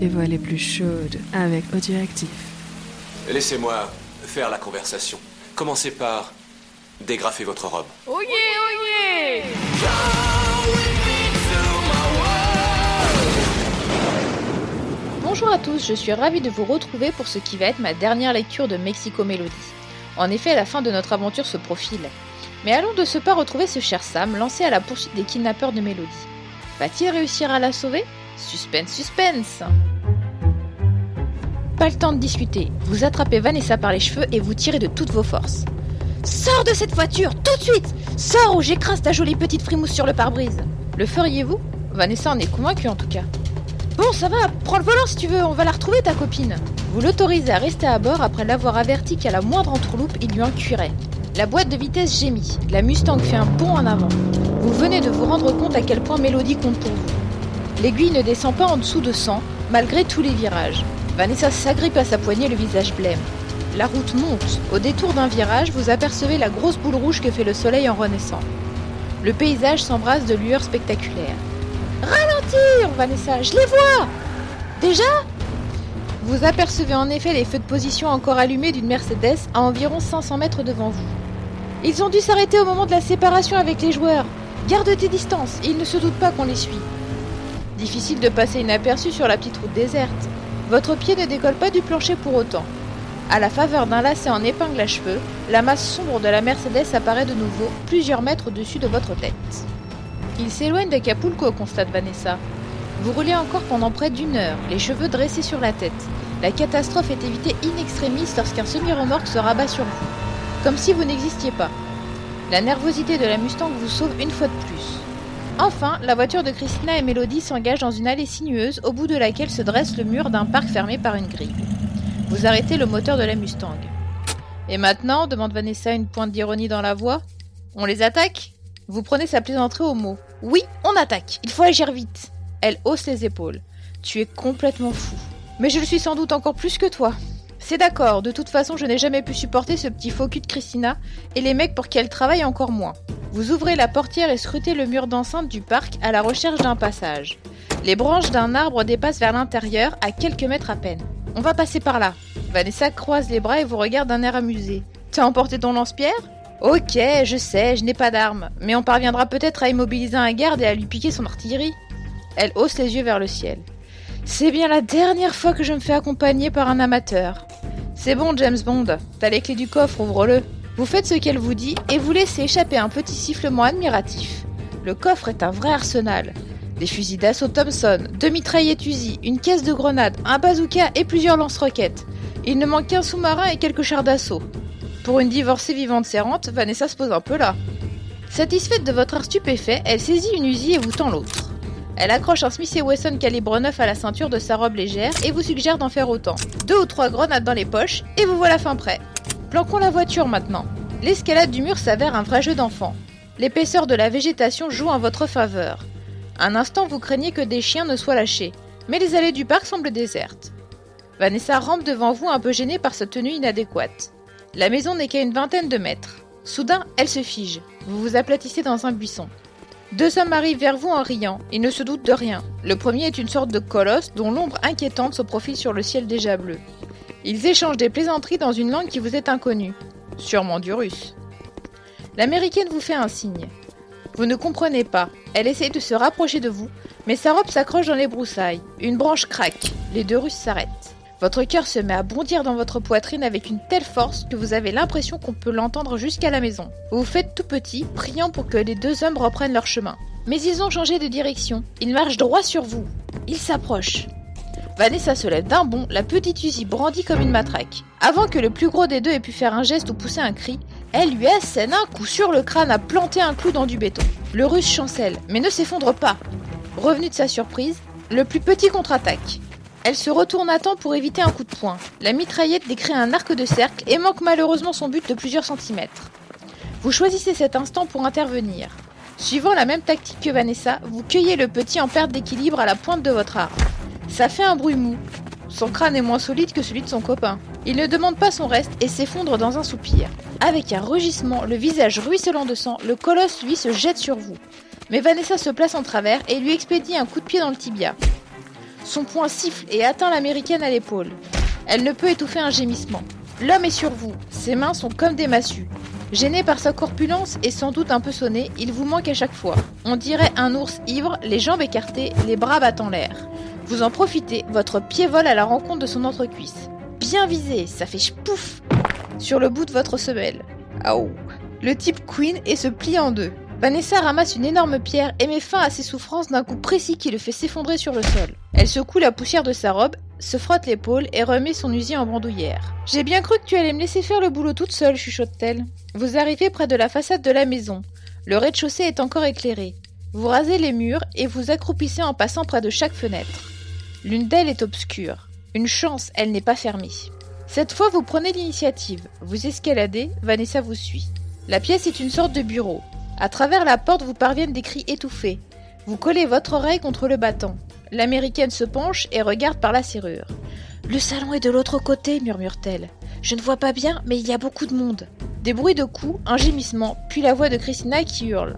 les voix les plus chaudes avec Audioactif. Laissez-moi faire la conversation. Commencez par dégrafer votre robe. Oh yeah, oh yeah Bonjour à tous, je suis ravie de vous retrouver pour ce qui va être ma dernière lecture de Mexico Melody. En effet, la fin de notre aventure se profile. Mais allons de ce pas retrouver ce cher Sam lancé à la poursuite des kidnappeurs de Melody. Va-t-il réussir à la sauver? Suspense, suspense Pas le temps de discuter. Vous attrapez Vanessa par les cheveux et vous tirez de toutes vos forces. Sors de cette voiture, tout de suite Sors ou j'écrase ta jolie petite frimousse sur le pare-brise. Le feriez-vous? Vanessa en est convaincue en tout cas. Bon, ça va, prends le volant si tu veux, on va la retrouver ta copine. Vous l'autorisez à rester à bord après l'avoir averti qu'à la moindre entourloupe, il lui en cuirait. La boîte de vitesse gémit, la Mustang fait un bond en avant. Vous venez de vous rendre compte à quel point Mélodie compte pour vous. L'aiguille ne descend pas en dessous de 100, malgré tous les virages. Vanessa s'agrippe à sa poignée, le visage blême. La route monte. Au détour d'un virage, vous apercevez la grosse boule rouge que fait le soleil en renaissant. Le paysage s'embrasse de lueurs spectaculaires. Ralentir, Vanessa, je les vois Déjà? Vous apercevez en effet les feux de position encore allumés d'une Mercedes à environ 500 mètres devant vous. Ils ont dû s'arrêter au moment de la séparation avec les joueurs. Garde tes distances, ils ne se doutent pas qu'on les suit. Difficile de passer inaperçu sur la petite route déserte. Votre pied ne décolle pas du plancher pour autant. À la faveur d'un lacet en épingle à cheveux, la masse sombre de la Mercedes apparaît de nouveau plusieurs mètres au-dessus de votre tête. Il s'éloigne d'Acapulco, constate Vanessa. Vous roulez encore pendant près d'une heure, les cheveux dressés sur la tête. La catastrophe est évitée in extremis lorsqu'un semi-remorque se rabat sur vous, comme si vous n'existiez pas. La nervosité de la Mustang vous sauve une fois de plus. Enfin, la voiture de Christina et Mélodie s'engage dans une allée sinueuse au bout de laquelle se dresse le mur d'un parc fermé par une grille. Vous arrêtez le moteur de la Mustang. Et maintenant demande Vanessa une pointe d'ironie dans la voix. On les attaque? Vous prenez sa plaisanterie au mot. Oui, on attaque. Il faut agir vite. Elle hausse les épaules. Tu es complètement fou. Mais je le suis sans doute encore plus que toi. C'est d'accord, de toute façon je n'ai jamais pu supporter ce petit faux cul de Christina et les mecs pour qui elle travaille encore moins. Vous ouvrez la portière et scrutez le mur d'enceinte du parc à la recherche d'un passage. Les branches d'un arbre dépassent vers l'intérieur à quelques mètres à peine. On va passer par là. Vanessa croise les bras et vous regarde d'un air amusé. T'as emporté ton lance-pierre? Ok, je sais, je n'ai pas d'arme, mais on parviendra peut-être à immobiliser un garde et à lui piquer son artillerie. Elle hausse les yeux vers le ciel. C'est bien la dernière fois que je me fais accompagner par un amateur. C'est bon, James Bond. T'as les clés du coffre, ouvre-le. Vous faites ce qu'elle vous dit et vous laissez échapper un petit sifflement admiratif. Le coffre est un vrai arsenal. Des fusils d'assaut Thompson, deux mitraillettes Uzi, une caisse de grenades, un bazooka et plusieurs lance-roquettes. Il ne manque qu'un sous-marin et quelques chars d'assaut. Pour une divorcée vivante serrante, Vanessa se pose un peu là. Satisfaite de votre air stupéfait, elle saisit une Uzi et vous tend l'autre. Elle accroche un Smith Wesson calibre 9 à la ceinture de sa robe légère et vous suggère d'en faire autant. Deux ou trois grenades dans les poches et vous voilà fin prêt. Planquons la voiture maintenant. L'escalade du mur s'avère un vrai jeu d'enfant. L'épaisseur de la végétation joue en votre faveur. Un instant, vous craignez que des chiens ne soient lâchés, mais les allées du parc semblent désertes. Vanessa rampe devant vous un peu gênée par sa tenue inadéquate. La maison n'est qu'à une vingtaine de mètres. Soudain, elle se fige. Vous vous aplatissez dans un buisson. Deux hommes arrivent vers vous en riant. Ils ne se doutent de rien. Le premier est une sorte de colosse dont l'ombre inquiétante se profile sur le ciel déjà bleu. Ils échangent des plaisanteries dans une langue qui vous est inconnue. Sûrement du russe. L'américaine vous fait un signe. Vous ne comprenez pas. Elle essaie de se rapprocher de vous, mais sa robe s'accroche dans les broussailles. Une branche craque. Les deux Russes s'arrêtent. Votre cœur se met à bondir dans votre poitrine avec une telle force que vous avez l'impression qu'on peut l'entendre jusqu'à la maison. Vous vous faites tout petit, priant pour que les deux hommes reprennent leur chemin. Mais ils ont changé de direction. Ils marchent droit sur vous. Ils s'approchent. Vanessa se lève d'un bond, la petite Uzi brandie comme une matraque. Avant que le plus gros des deux ait pu faire un geste ou pousser un cri, elle lui assène un coup sur le crâne à planter un clou dans du béton. Le russe chancelle, mais ne s'effondre pas. Revenu de sa surprise, le plus petit contre-attaque. Elle se retourne à temps pour éviter un coup de poing. La mitraillette décrit un arc de cercle et manque malheureusement son but de plusieurs centimètres. Vous choisissez cet instant pour intervenir. Suivant la même tactique que Vanessa, vous cueillez le petit en perte d'équilibre à la pointe de votre arme. Ça fait un bruit mou. Son crâne est moins solide que celui de son copain. Il ne demande pas son reste et s'effondre dans un soupir. Avec un rugissement, le visage ruisselant de sang, le colosse lui se jette sur vous. Mais Vanessa se place en travers et lui expédie un coup de pied dans le tibia. Son poing siffle et atteint l'américaine à l'épaule. Elle ne peut étouffer un gémissement. L'homme est sur vous, ses mains sont comme des massues. Gêné par sa corpulence et sans doute un peu sonné, il vous manque à chaque fois. On dirait un ours ivre, les jambes écartées, les bras battant l'air. Vous en profitez, votre pied vole à la rencontre de son entrecuisse. Bien visé, ça fait pouf sur le bout de votre semelle. Aouh Le type queen et se plie en deux. Vanessa ramasse une énorme pierre et met fin à ses souffrances d'un coup précis qui le fait s'effondrer sur le sol. Elle secoue la poussière de sa robe, se frotte l'épaule et remet son usier en bandoulière. J'ai bien cru que tu allais me laisser faire le boulot toute seule, chuchote-t-elle. Vous arrivez près de la façade de la maison. Le rez-de-chaussée est encore éclairé. Vous rasez les murs et vous accroupissez en passant près de chaque fenêtre. L'une d'elles est obscure. Une chance, elle n'est pas fermée. Cette fois, vous prenez l'initiative. Vous escaladez, Vanessa vous suit. La pièce est une sorte de bureau. À travers la porte vous parviennent des cris étouffés. Vous collez votre oreille contre le battant. L'américaine se penche et regarde par la serrure. Le salon est de l'autre côté, murmure-t-elle. Je ne vois pas bien, mais il y a beaucoup de monde. Des bruits de coups, un gémissement, puis la voix de Christina qui hurle.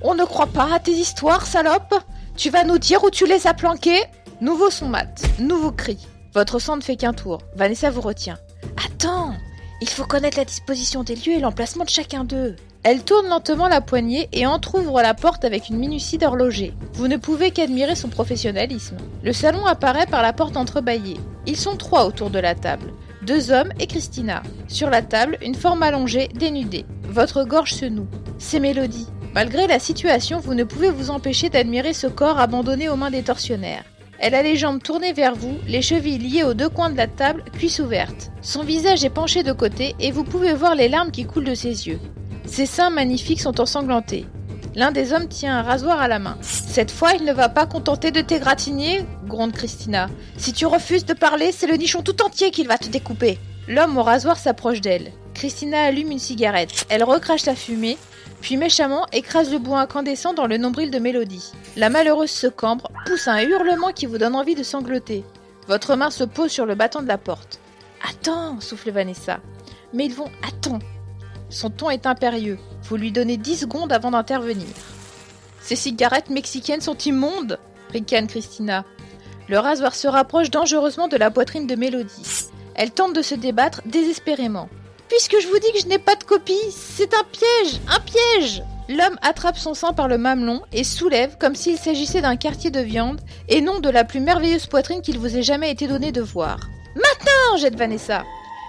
On ne croit pas à tes histoires, salope Tu vas nous dire où tu les as planqués Nouveau son mat, nouveau cri. Votre sang ne fait qu'un tour. Vanessa vous retient. Attends Il faut connaître la disposition des lieux et l'emplacement de chacun d'eux. Elle tourne lentement la poignée et entr'ouvre la porte avec une minutie d'horloger. Vous ne pouvez qu'admirer son professionnalisme. Le salon apparaît par la porte entrebâillée. Ils sont trois autour de la table. Deux hommes et Christina. Sur la table, une forme allongée, dénudée. Votre gorge se noue. C'est Mélodie. Malgré la situation, vous ne pouvez vous empêcher d'admirer ce corps abandonné aux mains des tortionnaires. Elle a les jambes tournées vers vous, les chevilles liées aux deux coins de la table, cuisses ouvertes. Son visage est penché de côté et vous pouvez voir les larmes qui coulent de ses yeux. Ses seins magnifiques sont ensanglantés. L'un des hommes tient un rasoir à la main. Cette fois, il ne va pas contenter de t'égratigner, gronde Christina. Si tu refuses de parler, c'est le nichon tout entier qu'il va te découper. L'homme au rasoir s'approche d'elle. Christina allume une cigarette. Elle recrache la fumée, puis méchamment écrase le bout incandescent dans le nombril de Mélodie. La malheureuse se cambre, pousse un hurlement qui vous donne envie de sangloter. Votre main se pose sur le battant de la porte. Attends, souffle Vanessa. Mais ils vont. Attends son ton est impérieux. Vous lui donnez 10 secondes avant d'intervenir. Ces cigarettes mexicaines sont immondes ricane Christina. Le rasoir se rapproche dangereusement de la poitrine de Mélodie. Elle tente de se débattre désespérément. Puisque je vous dis que je n'ai pas de copie, c'est un piège Un piège L'homme attrape son sein par le mamelon et soulève comme s'il s'agissait d'un quartier de viande et non de la plus merveilleuse poitrine qu'il vous ait jamais été donné de voir. Maintenant jette Vanessa.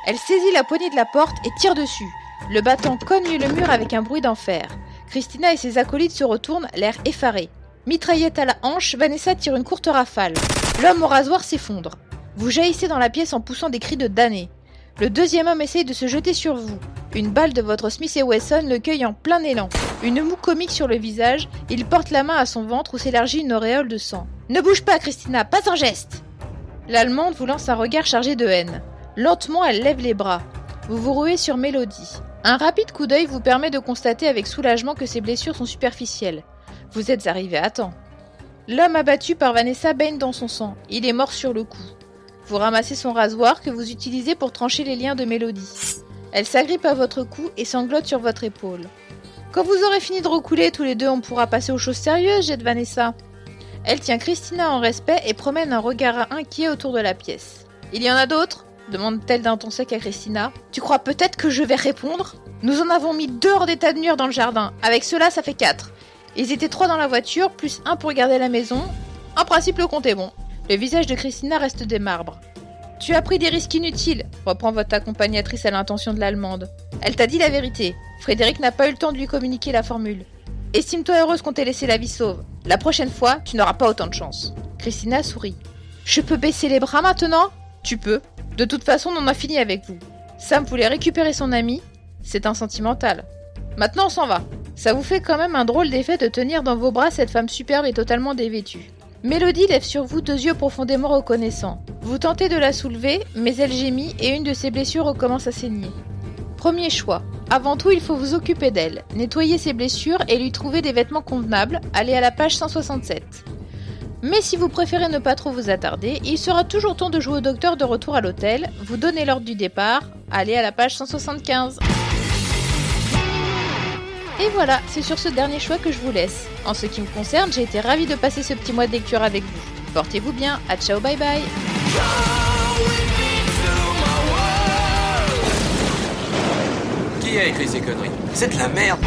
Elle saisit la poignée de la porte et tire dessus. Le battant cogne le mur avec un bruit d'enfer. Christina et ses acolytes se retournent, l'air effaré. Mitraillette à la hanche, Vanessa tire une courte rafale. L'homme au rasoir s'effondre. Vous jaillissez dans la pièce en poussant des cris de damné. Le deuxième homme essaye de se jeter sur vous. Une balle de votre Smith et Wesson le cueille en plein élan. Une moue comique sur le visage, il porte la main à son ventre où s'élargit une auréole de sang. Ne bouge pas, Christina, pas un geste L'Allemande vous lance un regard chargé de haine. Lentement, elle lève les bras. Vous vous rouez sur Mélodie. Un rapide coup d'œil vous permet de constater avec soulagement que ses blessures sont superficielles. Vous êtes arrivé à temps. L'homme abattu par Vanessa baigne dans son sang. Il est mort sur le coup. Vous ramassez son rasoir que vous utilisez pour trancher les liens de Mélodie. Elle s'agrippe à votre cou et sanglote sur votre épaule. Quand vous aurez fini de recouler, tous les deux, on pourra passer aux choses sérieuses, jette Vanessa. Elle tient Christina en respect et promène un regard inquiet autour de la pièce. Il y en a d'autres? Demande-t-elle d'un ton sec à Christina. Tu crois peut-être que je vais répondre? Nous en avons mis deux hors d'état de nuire dans le jardin. Avec cela, ça fait quatre. Ils étaient trois dans la voiture, plus un pour garder la maison. En principe, le compte est bon. Le visage de Christina reste des marbres. Tu as pris des risques inutiles, reprend votre accompagnatrice à l'intention de l'Allemande. Elle t'a dit la vérité. Frédéric n'a pas eu le temps de lui communiquer la formule. Estime-toi heureuse qu'on t'ait laissé la vie sauve. La prochaine fois, tu n'auras pas autant de chance. Christina sourit. Je peux baisser les bras maintenant? Tu peux. De toute façon, on en a fini avec vous. Sam voulait récupérer son ami, c'est un sentimental. Maintenant, on s'en va. Ça vous fait quand même un drôle d'effet de tenir dans vos bras cette femme superbe et totalement dévêtue. Mélodie lève sur vous deux yeux profondément reconnaissants. Vous tentez de la soulever, mais elle gémit et une de ses blessures recommence à saigner. Premier choix. Avant tout, il faut vous occuper d'elle, nettoyer ses blessures et lui trouver des vêtements convenables. Allez à la page 167. Mais si vous préférez ne pas trop vous attarder, il sera toujours temps de jouer au docteur de retour à l'hôtel. Vous donnez l'ordre du départ. Allez à la page 175. Et voilà, c'est sur ce dernier choix que je vous laisse. En ce qui me concerne, j'ai été ravie de passer ce petit mois de lecture avec vous. Portez-vous bien, à ciao bye bye Qui a écrit ces conneries? C'est de la merde